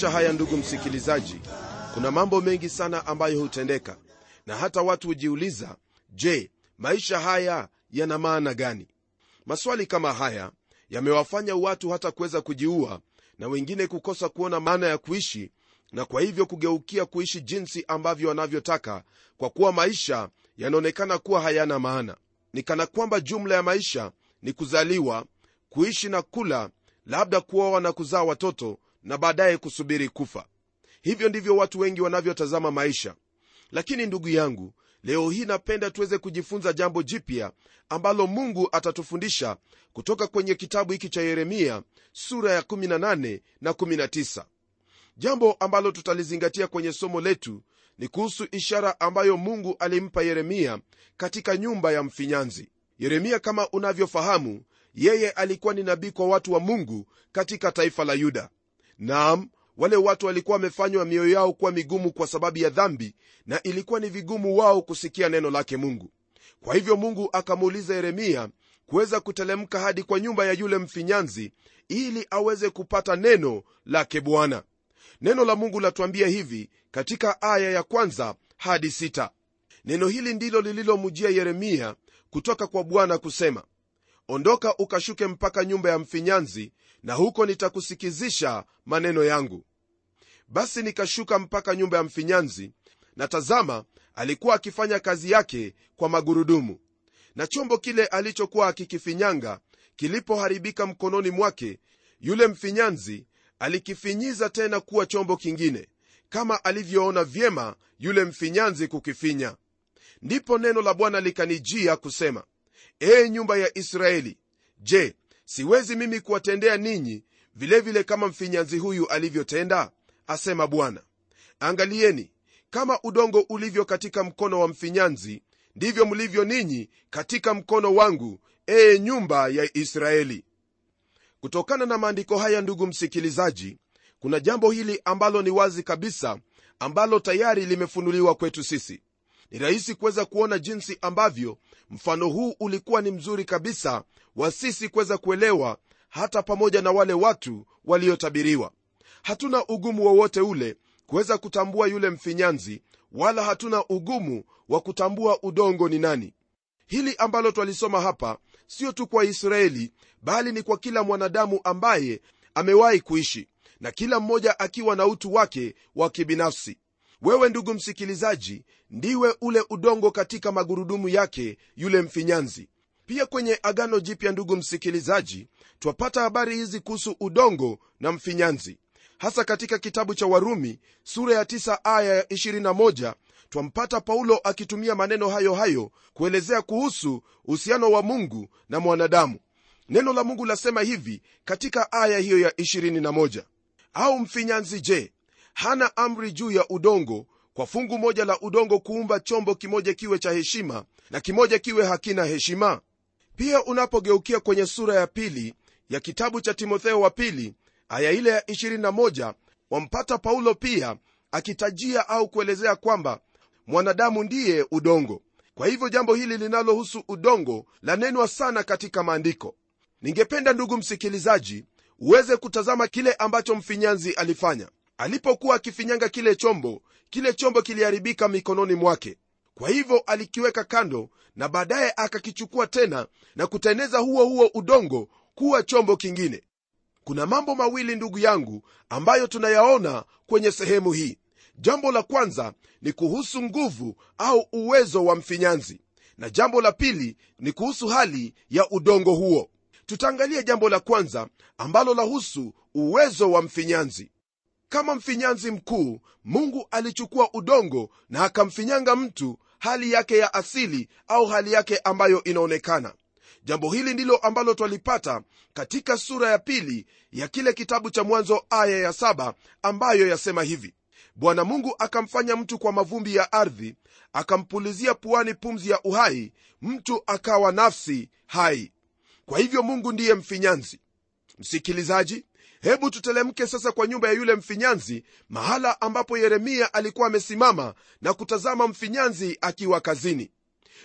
maisha haya ndugu msikilizaji kuna mambo mengi sana ambayo hutendeka. Na hata watu hujiuliza je maisha haya yana maana gani? Maswali kama haya yamewafanya watu hata kuweza kujiua na wengine kukosa kuona maana ya kuishi na kwa hivyo kugeukia kuishi jinsi ambavyo wanavyotaka kwa kuwa maisha yanaonekana kuwa hayana maana. Ni kana kwamba jumla ya maisha ni kuzaliwa kuishi na kula labda kuoa na kuzaa watoto na baadaye kusubiri kufa. Hivyo ndivyo watu wengi wanavyotazama maisha. Lakini ndugu yangu leo hii napenda tuweze kujifunza jambo jipya ambalo mungu atatufundisha kutoka kwenye kitabu hiki cha yeremia sura ya 18 na 19 jambo ambalo tutalizingatia kwenye somo letu ni kuhusu ishara ambayo mungu alimpa yeremia katika nyumba ya mfinyanzi. Yeremia kama unavyofahamu yeye alikuwa ni nabii kwa watu wa mungu katika taifa la yuda naam wale watu walikuwa wamefanywa mioyo yao kuwa migumu kwa sababu ya dhambi na ilikuwa ni vigumu wao kusikia neno lake mungu. Kwa hivyo mungu akamuuliza yeremia kuweza kutelemka hadi kwa nyumba ya yule mfinyanzi ili aweze kupata neno lake bwana. Neno la mungu latuambia hivi katika aya ya kwanza hadi sita. Neno hili ndilo lililomujia yeremia kutoka kwa bwana kusema ondoka ukashuke mpaka nyumba ya mfinyanzi na huko nitakusikizisha maneno yangu. Basi nikashuka mpaka nyumba ya mfinyanzi na tazama alikuwa akifanya kazi yake kwa magurudumu. Na chombo kile alichokuwa akikifinyanga kilipoharibika mkononi mwake yule mfinyanzi alikifinyiza tena kuwa chombo kingine kama alivyoona vyema yule mfinyanzi kukifinya. Ndipo neno la bwana likanijia kusema ee nyumba ya israeli je siwezi mimi kuwatendea ninyi vilevile vile kama mfinyanzi huyu alivyotenda? Asema bwana. Angalieni kama udongo ulivyo katika mkono wa mfinyanzi ndivyo mlivyo ninyi katika mkono wangu ee nyumba ya israeli. Kutokana na maandiko haya ndugu msikilizaji kuna jambo hili ambalo ni wazi kabisa ambalo tayari limefunuliwa kwetu sisi. Ni rahisi kuweza kuona jinsi ambavyo mfano huu ulikuwa ni mzuri kabisa wa sisi kuweza kuelewa hata pamoja na wale watu waliotabiriwa. Hatuna ugumu wowote ule kuweza kutambua yule mfinyanzi wala hatuna ugumu wa kutambua udongo ni nani. Hili ambalo twalisoma hapa sio tu kwa israeli bali ni kwa kila mwanadamu ambaye amewahi kuishi na kila mmoja akiwa na utu wake wa kibinafsi wewe ndugu msikilizaji ndiwe ule udongo katika magurudumu yake yule mfinyanzi. Pia kwenye agano jipya ndugu msikilizaji twapata habari hizi kuhusu udongo na mfinyanzi. Hasa katika kitabu cha warumi sura ya 9 aya ya 21 twampata paulo akitumia maneno hayo hayo kuelezea kuhusu uhusiano wa mungu na mwanadamu. Neno la mungu lasema hivi katika aya hiyo ya 21 au mfinyanzi je hana amri juu ya udongo kwa fungu moja la udongo kuumba chombo kimoja kiwe cha heshima na kimoja kiwe hakina heshima. Pia unapogeukia kwenye sura ya pili ya kitabu cha timotheo wa pili aya ile ya 21 wampata paulo pia akitajia au kuelezea kwamba mwanadamu ndiye udongo. Kwa hivyo jambo hili linalohusu udongo lanenwa sana katika maandiko. Ningependa ndugu msikilizaji uweze kutazama kile ambacho mfinyanzi alifanya alipokuwa akifinyanga kile chombo kile chombo kiliharibika mikononi mwake. Kwa hivyo alikiweka kando na baadaye akakichukua tena na kuteneza huo huo udongo kuwa chombo kingine. Kuna mambo mawili ndugu yangu ambayo tunayaona kwenye sehemu hii. Jambo la kwanza ni kuhusu nguvu au uwezo wa mfinyanzi na jambo la pili ni kuhusu hali ya udongo huo. Tutaangalia jambo la kwanza ambalo lahusu uwezo wa mfinyanzi kama mfinyanzi mkuu mungu alichukua udongo na akamfinyanga mtu hali yake ya asili au hali yake ambayo inaonekana. Jambo hili ndilo ambalo twalipata katika sura ya pili ya kile kitabu cha mwanzo aya ya saba ambayo yasema hivi. Bwana mungu akamfanya mtu kwa mavumbi ya ardhi akampulizia puani pumzi ya uhai mtu akawa nafsi hai. Kwa hivyo mungu ndiye mfinyanzi. Msikilizaji hebu tutelemke sasa kwa nyumba ya yule mfinyanzi mahala ambapo yeremia alikuwa amesimama na kutazama mfinyanzi akiwa kazini.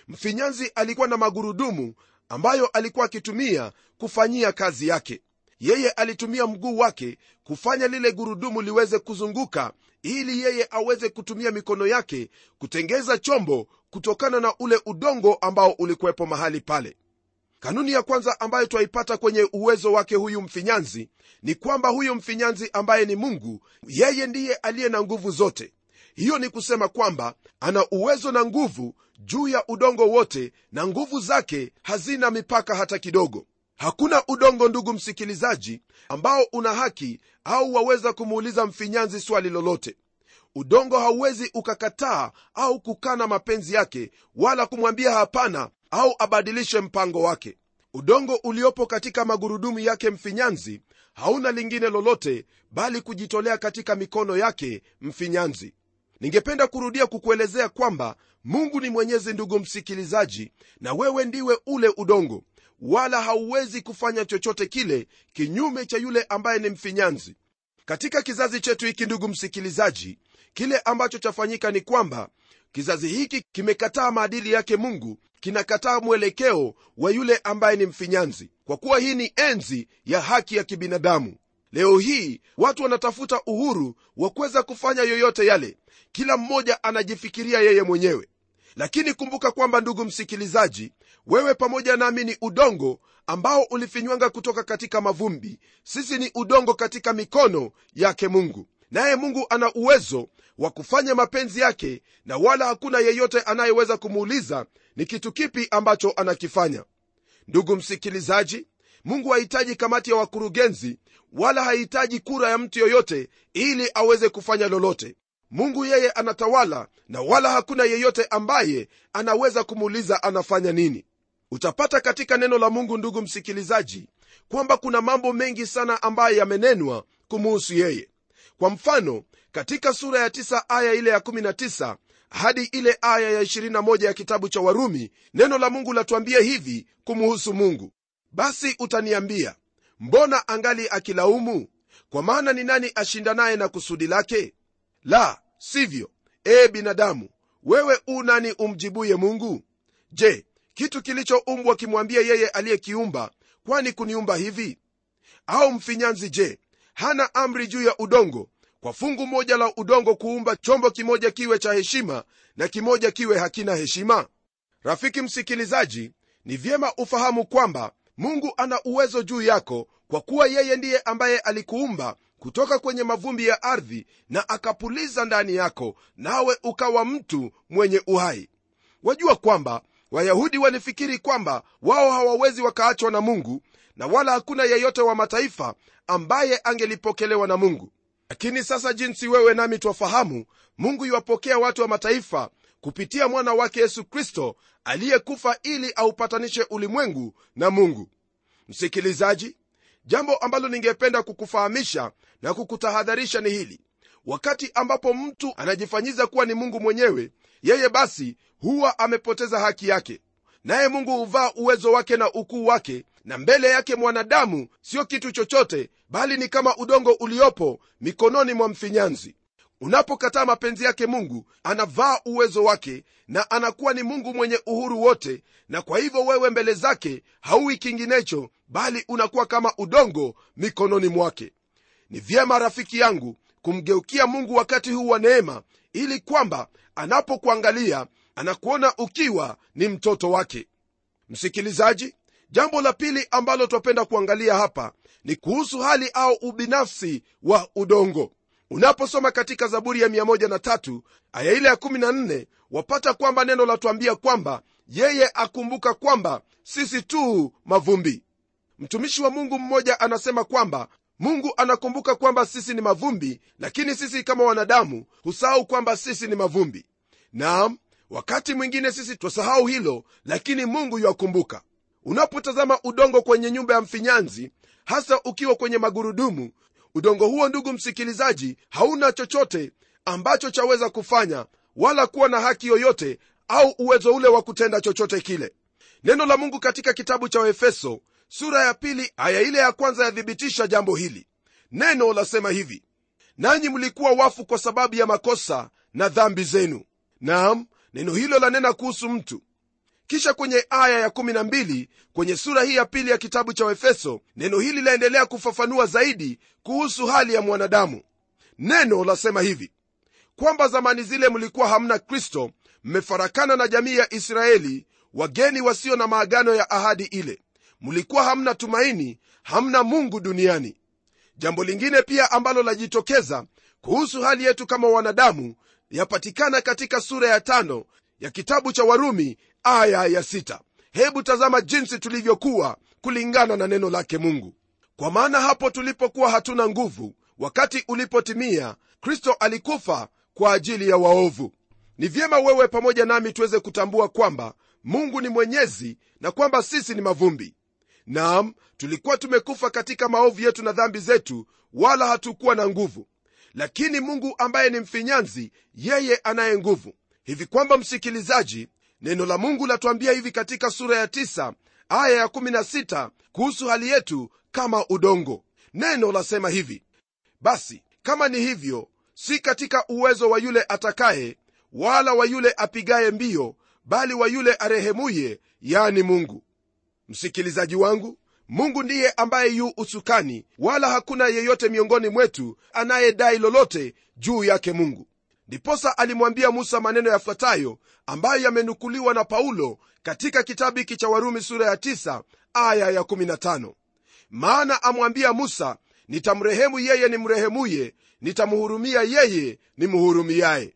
Mfinyanzi alikuwa na magurudumu ambayo alikuwa akitumia kufanyia kazi yake. Yeye alitumia mguu wake kufanya lile gurudumu liweze kuzunguka ili yeye aweze kutumia mikono yake kutengeza chombo kutokana na ule udongo ambao ulikuwepo mahali pale kanuni ya kwanza ambayo twaipata kwenye uwezo wake huyu mfinyanzi ni kwamba huyu mfinyanzi ambaye ni mungu yeye ndiye aliye na nguvu zote. Hiyo ni kusema kwamba ana uwezo na nguvu juu ya udongo wote na nguvu zake hazina mipaka hata kidogo. Hakuna udongo ndugu msikilizaji ambao una haki au waweza kumuuliza mfinyanzi swali lolote. Udongo hauwezi ukakataa au kukana mapenzi yake wala kumwambia hapana au abadilishe mpango wake. Udongo uliopo katika magurudumu yake mfinyanzi hauna lingine lolote bali kujitolea katika mikono yake mfinyanzi. Ningependa kurudia kukuelezea kwamba mungu ni mwenyezi ndugu msikilizaji na wewe ndiwe ule udongo. Wala hauwezi kufanya chochote kile kinyume cha yule ambaye ni mfinyanzi katika kizazi chetu hiki ndugu msikilizaji kile ambacho chafanyika ni kwamba kizazi hiki kimekataa maadili yake mungu kinakataa mwelekeo wa yule ambaye ni mfinyanzi kwa kuwa hii ni enzi ya haki ya kibinadamu. Leo hii watu wanatafuta uhuru wa kuweza kufanya yoyote yale kila mmoja anajifikiria yeye mwenyewe. Lakini kumbuka kwamba ndugu msikilizaji wewe pamoja nami ni udongo ambao ulifinywanga kutoka katika mavumbi. Sisi ni udongo katika mikono yake mungu. Naye mungu ana uwezo wa kufanya mapenzi yake na wala hakuna yeyote anayeweza kumuuliza ni kitu kipi ambacho anakifanya. Ndugu msikilizaji mungu hahitaji kamati ya wakurugenzi wala hahitaji kura ya mtu yoyote ili aweze kufanya lolote. Mungu yeye anatawala na wala hakuna yeyote ambaye anaweza kumuuliza anafanya nini utapata katika neno la mungu ndugu msikilizaji kwamba kuna mambo mengi sana ambayo yamenenwa kumuhusu yeye. Kwa mfano katika sura ya 9 aya ile ya 19 hadi ile aya ya 21 ya kitabu cha warumi neno la mungu latuambia hivi kumuhusu mungu. Basi utaniambia mbona angali akilaumu? Kwa maana ni nani ashindanaye na kusudi lake? La sivyo. Ee binadamu wewe u nani umjibuye mungu? Je kitu kilichoumbwa kimwambia yeye aliyekiumba kwani kuniumba hivi? Au mfinyanzi je hana amri juu ya udongo? Kwa fungu moja la udongo kuumba chombo kimoja kiwe cha heshima na kimoja kiwe hakina heshima? Rafiki msikilizaji ni vyema ufahamu kwamba mungu ana uwezo juu yako kwa kuwa yeye ndiye ambaye alikuumba kutoka kwenye mavumbi ya ardhi na akapuliza ndani yako nawe ukawa mtu mwenye uhai. Wajua kwamba wayahudi walifikiri kwamba wao hawawezi wakaachwa na mungu na wala hakuna yeyote wa mataifa ambaye angelipokelewa na mungu. Lakini sasa jinsi wewe nami twafahamu mungu yuwapokea watu wa mataifa kupitia mwana wake yesu kristo aliyekufa ili aupatanishe ulimwengu na mungu. Msikilizaji jambo ambalo ningependa kukufahamisha na kukutahadharisha ni hili. Wakati ambapo mtu anajifanyiza kuwa ni mungu mwenyewe yeye basi huwa amepoteza haki yake. Naye mungu huvaa uwezo wake na ukuu wake na mbele yake mwanadamu sio kitu chochote bali ni kama udongo uliopo mikononi mwa mfinyanzi. Unapokataa mapenzi yake mungu anavaa uwezo wake na anakuwa ni mungu mwenye uhuru wote na kwa hivyo wewe mbele zake hauwi kinginecho bali unakuwa kama udongo mikononi mwake. Ni vyema rafiki yangu kumgeukia mungu wakati huu wa neema ili kwamba anapokuangalia anakuona ukiwa ni mtoto wake. Msikilizaji jambo la pili ambalo twapenda kuangalia hapa ni kuhusu hali au ubinafsi wa udongo. Unaposoma katika zaburi ya 13 aya ile ya 14 wapata kwamba neno latuambia kwamba yeye akumbuka kwamba sisi tu mavumbi. Mtumishi wa mungu mmoja anasema kwamba mungu anakumbuka kwamba sisi ni mavumbi lakini sisi kama wanadamu husahau kwamba sisi ni mavumbi. Naam wakati mwingine sisi twasahau hilo lakini mungu yakumbuka unapotazama udongo kwenye nyumba ya mfinyanzi hasa ukiwa kwenye magurudumu udongo huo ndugu msikilizaji hauna chochote ambacho chaweza kufanya wala kuwa na haki yoyote au uwezo ule wa kutenda chochote kile. Neno la mungu katika kitabu cha waefeso sura ya pili aya ile ya kwanza yathibitisha jambo hili. Neno lasema hivi nanyi mlikuwa wafu kwa sababu ya makosa na dhambi zenu. Nam neno hilo lanena kuhusu mtu. Kisha kwenye aya ya12 kwenye sura hii ya pili ya kitabu cha efeso neno hili laendelea kufafanua zaidi kuhusu hali ya mwanadamu. Neno lasema hivi kwamba zamani zile mlikuwa hamna kristo mmefarakana na jamii ya israeli wageni wasio na maagano ya ahadi ile mlikuwa hamna tumaini hamna mungu duniani. Jambo lingine pia ambalo lajitokeza kuhusu hali yetu kama wanadamu yapatikana katika sura ya tano ya kitabu cha warumi aya ya sita. hebu tazama jinsi tulivyokuwa kulingana na neno lake mungu. Kwa maana hapo tulipokuwa hatuna nguvu wakati ulipotimia kristo alikufa kwa ajili ya waovu. Ni vyema wewe pamoja nami tuweze kutambua kwamba mungu ni mwenyezi na kwamba sisi ni mavumbi naam tulikuwa tumekufa katika maovu yetu na dhambi zetu wala hatukuwa na nguvu. Lakini mungu ambaye ni mfinyanzi yeye anaye nguvu. Hivi kwamba msikilizaji neno la mungu latuambia hivi katika sura ya 9 aya ya 16 kuhusu hali yetu kama udongo. Neno lasema hivi basi kama ni hivyo si katika uwezo wa yule atakaye wala wa yule apigaye mbio bali wa yule arehemuye yani mungu msikilizaji wangu mungu ndiye ambaye yu usukani wala hakuna yeyote miongoni mwetu anayedai lolote juu yake mungu. Ndiposa alimwambia musa maneno yafuatayo ambayo yamenukuliwa na paulo katika kitabu hiki cha warumi sura ya 9 aya ya 15 maana amwambia musa nitamrehemu yeye nimrehemuye nitamhurumia yeye nimhurumiaye.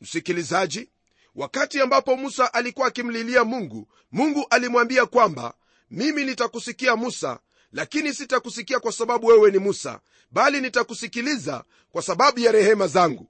Msikilizaji wakati ambapo musa alikuwa akimlilia mungu mungu alimwambia kwamba mimi nitakusikia musa lakini sitakusikia kwa sababu wewe ni musa bali nitakusikiliza kwa sababu ya rehema zangu.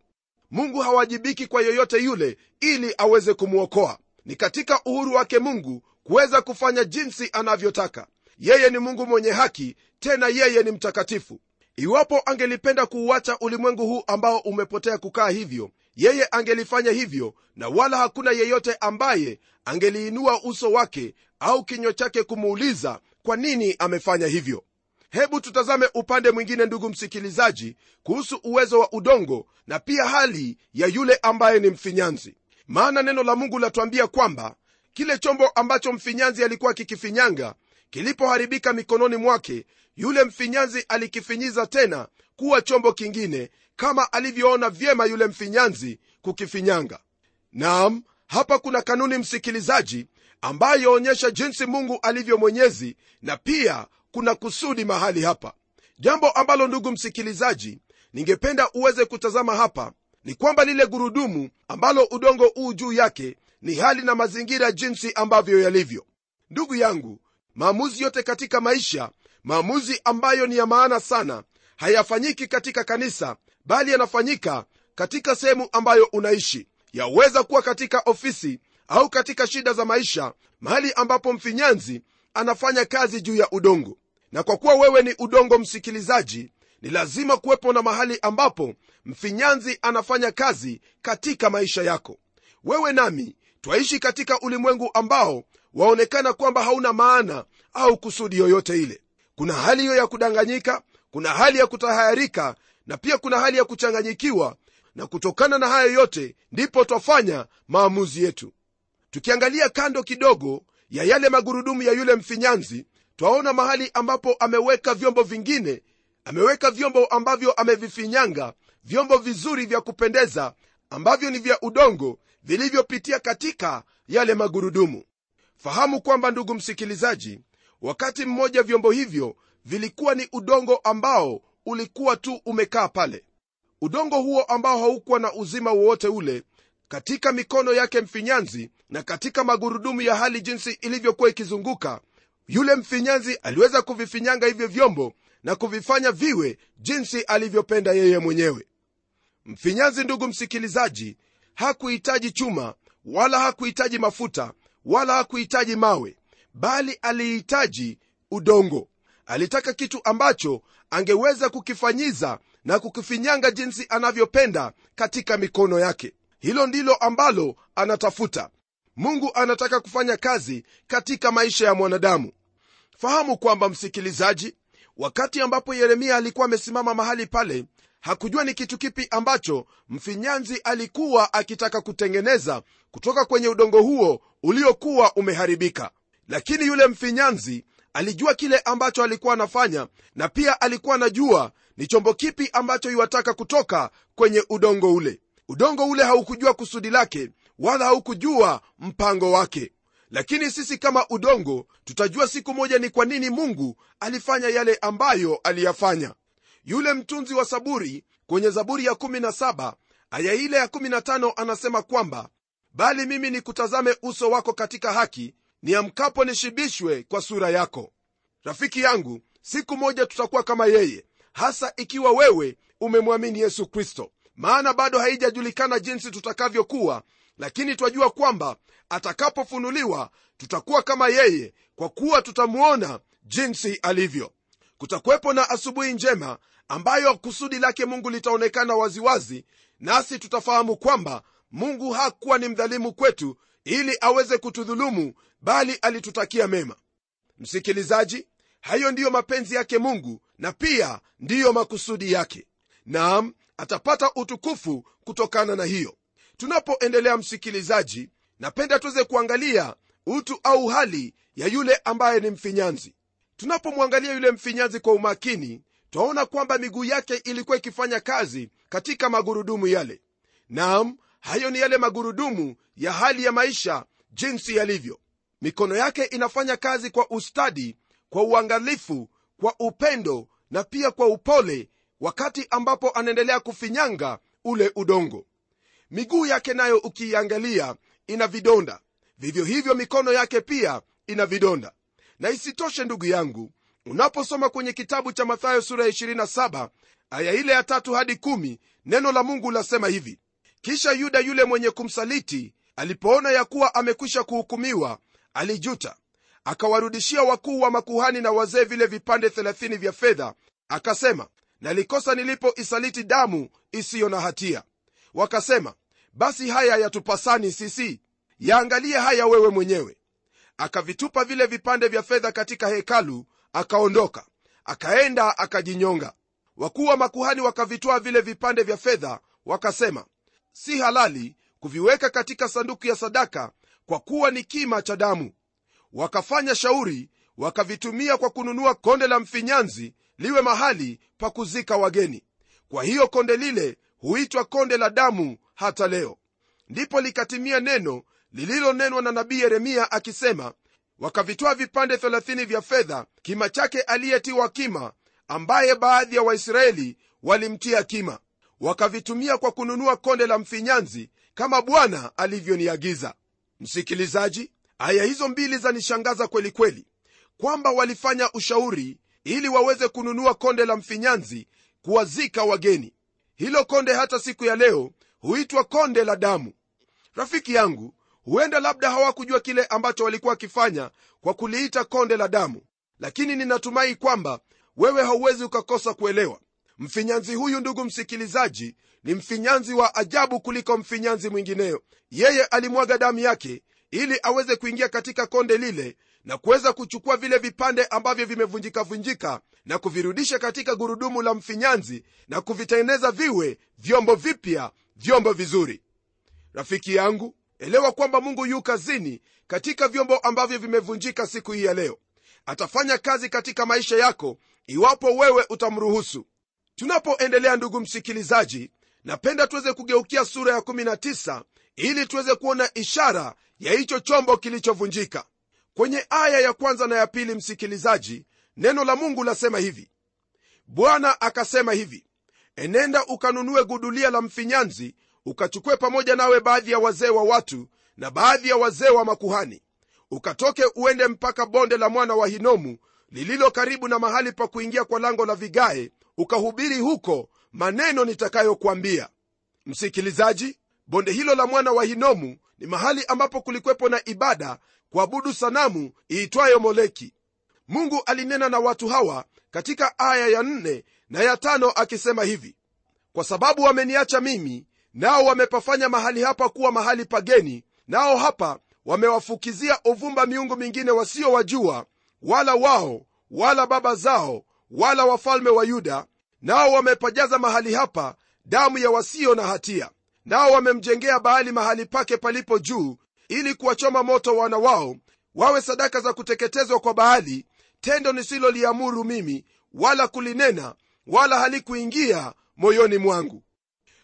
Mungu hawajibiki kwa yoyote yule ili aweze kumwokoa ni katika uhuru wake mungu kuweza kufanya jinsi anavyotaka. Yeye ni mungu mwenye haki tena yeye ni mtakatifu. Iwapo angelipenda kuuacha ulimwengu huu ambao umepotea kukaa hivyo yeye angelifanya hivyo na wala hakuna yeyote ambaye angeliinua uso wake au kinywa chake kumuuliza kwa nini amefanya hivyo. Hebu tutazame upande mwingine ndugu msikilizaji kuhusu uwezo wa udongo na pia hali ya yule ambaye ni mfinyanzi. Maana neno la mungu latuambia kwamba kile chombo ambacho mfinyanzi alikuwa kikifinyanga kilipoharibika mikononi mwake yule mfinyanzi alikifinyiza tena kuwa chombo kingine kama alivyoona vyema yule mfinyanzi kukifinyanga. Naam hapa kuna kanuni msikilizaji ambayo yaonyesha jinsi mungu alivyo mwenyezi na pia kuna kusudi mahali hapa. Jambo ambalo ndugu msikilizaji ningependa uweze kutazama hapa ni kwamba lile gurudumu ambalo udongo huu juu yake ni hali na mazingira jinsi ambavyo yalivyo. Ndugu yangu maamuzi yote katika maisha maamuzi ambayo ni ya maana sana hayafanyiki katika kanisa bali yanafanyika katika sehemu ambayo unaishi. Yaweza kuwa katika ofisi au katika shida za maisha mahali ambapo mfinyanzi anafanya kazi juu ya udongo. Na kwa kuwa wewe ni udongo msikilizaji ni lazima kuwepo na mahali ambapo mfinyanzi anafanya kazi katika maisha yako. Wewe nami twaishi katika ulimwengu ambao waonekana kwamba hauna maana au kusudi yoyote ile. Kuna hali hiyo ya kudanganyika kuna hali ya kutahayarika na pia kuna hali ya kuchanganyikiwa na kutokana na hayo yote ndipo twafanya maamuzi yetu. Tukiangalia kando kidogo ya yale magurudumu ya yule mfinyanzi twaona mahali ambapo ameweka vyombo vingine ameweka vyombo ambavyo amevifinyanga vyombo vizuri vya kupendeza ambavyo ni vya udongo vilivyopitia katika yale magurudumu. Fahamu kwamba ndugu msikilizaji wakati mmoja vyombo hivyo vilikuwa ni udongo ambao ulikuwa tu umekaa pale. Udongo huo ambao haukuwa na uzima wowote ule katika mikono yake mfinyanzi na katika magurudumu ya hali jinsi ilivyokuwa ikizunguka yule mfinyanzi aliweza kuvifinyanga hivyo vyombo na kuvifanya viwe jinsi alivyopenda yeye mwenyewe. Mfinyanzi ndugu msikilizaji hakuhitaji chuma wala hakuhitaji mafuta wala hakuhitaji mawe bali alihitaji udongo alitaka kitu ambacho angeweza kukifanyiza na kukifinyanga jinsi anavyopenda katika mikono yake. Hilo ndilo ambalo anatafuta. Mungu anataka kufanya kazi katika maisha ya mwanadamu. Fahamu kwamba msikilizaji wakati ambapo yeremia alikuwa amesimama mahali pale hakujua ni kitu kipi ambacho mfinyanzi alikuwa akitaka kutengeneza kutoka kwenye udongo huo uliokuwa umeharibika. Lakini yule mfinyanzi alijua kile ambacho alikuwa anafanya na pia alikuwa anajua ni chombo kipi ambacho iwataka kutoka kwenye udongo ule. Udongo ule haukujua kusudi lake wala haukujua mpango wake. Lakini sisi kama udongo tutajua siku moja ni kwa nini mungu alifanya yale ambayo aliyafanya. Yule mtunzi wa saburi kwenye zaburi ya 17 aya ile ya 15 anasema kwamba bali mimi nikutazame uso wako katika haki niamkapo nishibishwe kwa sura yako. Rafiki yangu siku moja tutakuwa kama yeye hasa ikiwa wewe umemwamini yesu kristo. Maana bado haijajulikana jinsi tutakavyokuwa lakini twajua kwamba atakapofunuliwa tutakuwa kama yeye kwa kuwa tutamwona jinsi alivyo. Kutakuwepo na asubuhi njema ambayo kusudi lake mungu litaonekana waziwazi nasi tutafahamu kwamba mungu hakuwa ni mdhalimu kwetu ili aweze kutudhulumu bali alitutakia mema. Msikilizaji hayo ndiyo mapenzi yake mungu na pia ndiyo makusudi yake. Naam atapata utukufu kutokana na hiyo. Tunapoendelea msikilizaji napenda tuweze kuangalia utu au hali ya yule ambaye ni mfinyanzi. Tunapomwangalia yule mfinyanzi kwa umakini twaona kwamba miguu yake ilikuwa ikifanya kazi katika magurudumu yale. Naam hayo ni yale magurudumu ya hali ya maisha jinsi yalivyo. Mikono yake inafanya kazi kwa ustadi kwa uangalifu kwa upendo na pia kwa upole wakati ambapo anaendelea kufinyanga ule udongo. Miguu yake nayo ukiiangalia ina vidonda. Vivyo hivyo mikono yake pia ina vidonda. Na isitoshe ndugu yangu unaposoma kwenye kitabu cha mathayo sura ya 27 aya ile ya tatu hadi kumi, neno la mungu lasema hivi kisha yuda yule mwenye kumsaliti alipoona ya kuwa amekwisha kuhukumiwa alijuta. Akawarudishia wakuu wa makuhani na wazee vile vipande 30 vya fedha. Akasema nalikosa nilipoisaliti damu isiyo na hatia. Wakasema basi haya yatupasani sisi. Yaangalie haya wewe mwenyewe. Akavitupa vile vipande vya fedha katika hekalu akaondoka. Akaenda akajinyonga. Wakuu wa makuhani wakavitoa vile vipande vya fedha wakasema si halali kuviweka katika sanduku ya sadaka kwa kuwa ni kima cha damu. Wakafanya shauri wakavitumia kwa kununua konde la mfinyanzi liwe mahali pa kuzika wageni. Kwa hiyo konde lile huitwa konde la damu hata leo. Ndipo likatimia neno lililonenwa na nabii yeremia akisema wakavitoa vipande 30 vya fedha kima chake aliyetiwa kima ambaye baadhi ya waisraeli walimtia kima wakavitumia kwa kununua konde la mfinyanzi kama bwana alivyoniagiza. Msikilizaji aya hizo mbili zanishangaza kweli kweli kwamba walifanya ushauri ili waweze kununua konde la mfinyanzi kuwazika wageni. Hilo konde hata siku ya leo huitwa konde la damu. Rafiki yangu huenda labda hawakujua kile ambacho walikuwa wakifanya kwa kuliita konde la damu lakini ninatumai kwamba wewe hauwezi ukakosa kuelewa mfinyanzi huyu ndugu msikilizaji ni mfinyanzi wa ajabu kuliko mfinyanzi mwingineyo. Yeye alimwaga damu yake ili aweze kuingia katika konde lile na kuweza kuchukua vile vipande ambavyo vimevunjikavunjika na kuvirudisha katika gurudumu la mfinyanzi na kuvitengeneza viwe vyombo vipya vyombo vizuri. Rafiki yangu elewa kwamba mungu yu kazini katika vyombo ambavyo vimevunjika siku hii ya leo. Atafanya kazi katika maisha yako iwapo wewe utamruhusu tunapoendelea ndugu msikilizaji napenda tuweze kugeukia sura ya 19 ili tuweze kuona ishara ya hicho chombo kilichovunjika. Kwenye aya ya kwanza na ya pili msikilizaji neno la mungu lasema hivi. Bwana akasema hivi enenda ukanunue gudulia la mfinyanzi ukachukue pamoja nawe baadhi ya wazee wa watu na baadhi ya wazee wa makuhani. Ukatoke uende mpaka bonde la mwana wa hinomu lililo karibu na mahali pa kuingia kwa lango la vigae ukahubiri huko maneno nitakayokwambia msikilizaji bonde hilo la mwana wa hinomu ni mahali ambapo kulikwepo na ibada kuabudu sanamu iitwayo moleki. Mungu alinena na watu hawa katika aya ya nne na ya tano akisema hivi kwa sababu wameniacha mimi nao wamepafanya mahali hapa kuwa mahali pageni nao hapa wamewafukizia uvumba miungu mingine wasiowajua wala wao wala baba zao wala wafalme wa yuda nao wamepajaza mahali hapa damu ya wasio na hatia. Nao wamemjengea baali mahali pake palipo juu ili kuwachoma moto wana wao wawe sadaka za kuteketezwa kwa baali tendo nisiloliamuru mimi wala kulinena wala halikuingia moyoni mwangu.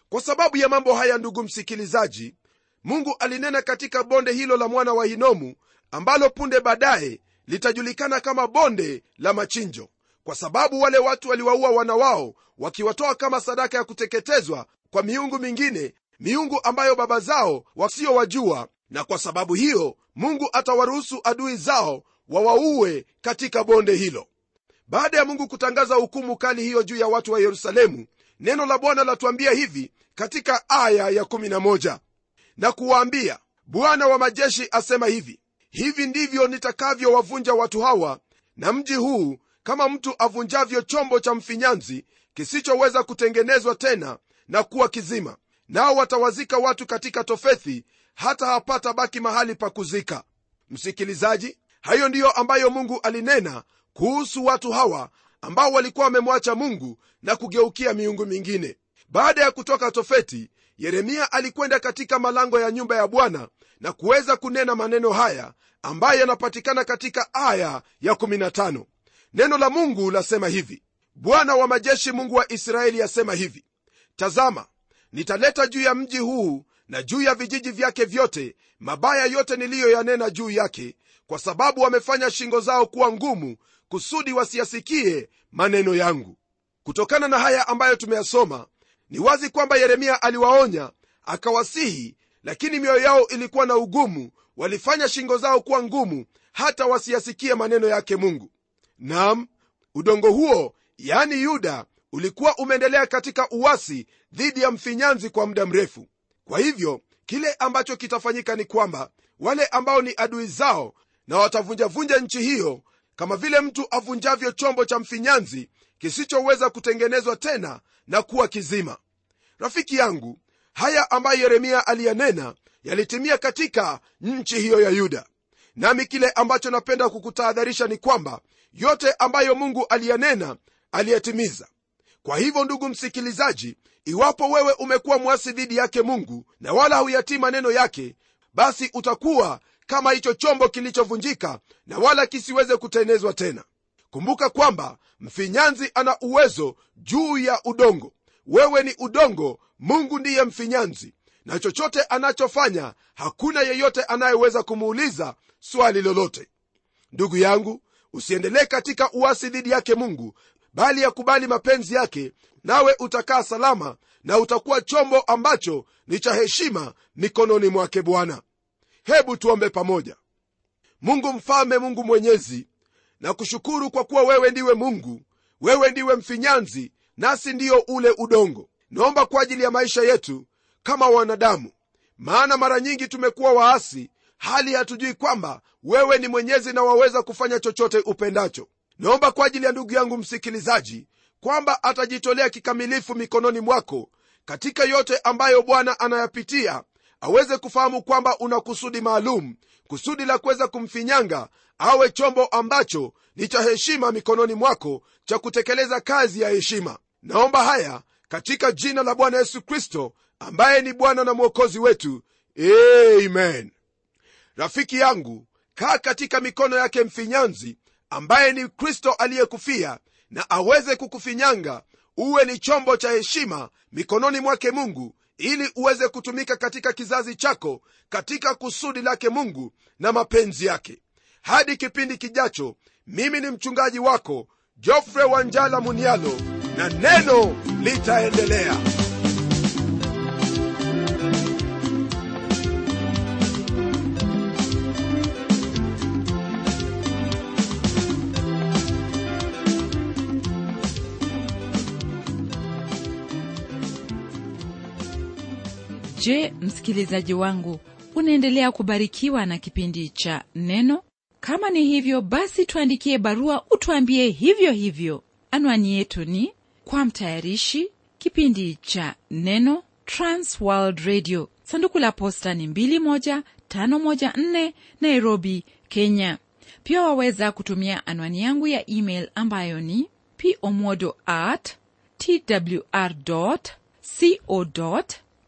Kwa sababu ya mambo haya ndugu msikilizaji mungu alinena katika bonde hilo la mwana wa hinomu ambalo punde baadaye litajulikana kama bonde la machinjo kwa sababu wale watu waliwaua wana wao wakiwatoa kama sadaka ya kuteketezwa kwa miungu mingine miungu ambayo baba zao wasiyowajua na kwa sababu hiyo mungu atawaruhusu adui zao wawaue katika bonde hilo. Baada ya mungu kutangaza hukumu kali hiyo juu ya watu wa yerusalemu neno la bwana latuambia hivi katika aya ya 11 na kuwaambia bwana wa majeshi asema hivi hivi ndivyo nitakavyowavunja watu hawa na mji huu kama mtu avunjavyo chombo cha mfinyanzi kisichoweza kutengenezwa tena na kuwa kizima nao watawazika watu katika tofethi hata hapata baki mahali pa kuzika. Msikilizaji hayo ndiyo ambayo mungu alinena kuhusu watu hawa ambao walikuwa wamemwacha mungu na kugeukia miungu mingine. Baada ya kutoka tofeti yeremia alikwenda katika malango ya nyumba ya bwana na kuweza kunena maneno haya ambayo yanapatikana katika aya ya 15 neno la mungu lasema hivi. Bwana wa majeshi mungu wa israeli asema hivi. Tazama nitaleta juu ya mji huu na juu ya vijiji vyake vyote mabaya yote niliyoyanena juu yake kwa sababu wamefanya shingo zao kuwa ngumu kusudi wasiyasikie maneno yangu. Kutokana na haya ambayo tumeyasoma ni wazi kwamba yeremia aliwaonya akawasihi lakini mioyo yao ilikuwa na ugumu walifanya shingo zao kuwa ngumu hata wasiyasikie maneno yake mungu nam udongo huo yani yuda ulikuwa umeendelea katika uwasi dhidi ya mfinyanzi kwa muda mrefu. Kwa hivyo kile ambacho kitafanyika ni kwamba wale ambao ni adui zao na watavunjavunja nchi hiyo kama vile mtu avunjavyo chombo cha mfinyanzi kisichoweza kutengenezwa tena na kuwa kizima. Rafiki yangu haya ambayo yeremia aliyanena yalitimia katika nchi hiyo ya yuda. Nami kile ambacho napenda kukutahadharisha ni kwamba yote ambayo mungu aliyanena aliyatimiza. Kwa hivyo ndugu msikilizaji iwapo wewe umekuwa mwasi dhidi yake mungu na wala hauyatii maneno yake basi utakuwa kama hicho chombo kilichovunjika na wala kisiweze kutenezwa tena. Kumbuka kwamba mfinyanzi ana uwezo juu ya udongo. Wewe ni udongo mungu ndiye mfinyanzi na chochote anachofanya hakuna yeyote anayeweza kumuuliza swali lolote. Ndugu yangu usiendelee katika uasi dhidi yake mungu bali yakubali mapenzi yake nawe utakaa salama na utakuwa chombo ambacho ni cha heshima mikononi mwake bwana. Hebu tuombe pamoja. Mungu mfalme mungu mwenyezi na kushukuru kwa kuwa wewe ndiwe mungu wewe ndiwe mfinyanzi nasi ndiyo ule udongo. Naomba kwa ajili ya maisha yetu kama wanadamu maana mara nyingi tumekuwa waasi hali hatujui kwamba wewe ni mwenyezi na waweza kufanya chochote upendacho. Naomba kwa ajili ya ndugu yangu msikilizaji kwamba atajitolea kikamilifu mikononi mwako katika yote ambayo bwana anayapitia aweze kufahamu kwamba una kusudi maalum kusudi la kuweza kumfinyanga awe chombo ambacho ni cha heshima mikononi mwako cha kutekeleza kazi ya heshima. Naomba haya katika jina la bwana yesu kristo ambaye ni bwana na mwokozi wetu. Amen rafiki yangu kaa katika mikono yake mfinyanzi ambaye ni kristo aliyekufia na aweze kukufinyanga uwe ni chombo cha heshima mikononi mwake mungu ili uweze kutumika katika kizazi chako katika kusudi lake mungu na mapenzi yake. Hadi kipindi kijacho mimi ni mchungaji wako jofre wanjala munialo na neno litaendelea je msikilizaji wangu unaendelea kubarikiwa na kipindi cha neno? Kama ni hivyo basi tuandikie barua utuambie hivyo hivyo. Anwani yetu ni kwa mtayarishi kipindi cha neno transworld radio. Sanduku la posta ni 21514 nairobi kenya. Pia waweza kutumia anwani yangu ya email ambayo ni pomodo at twr co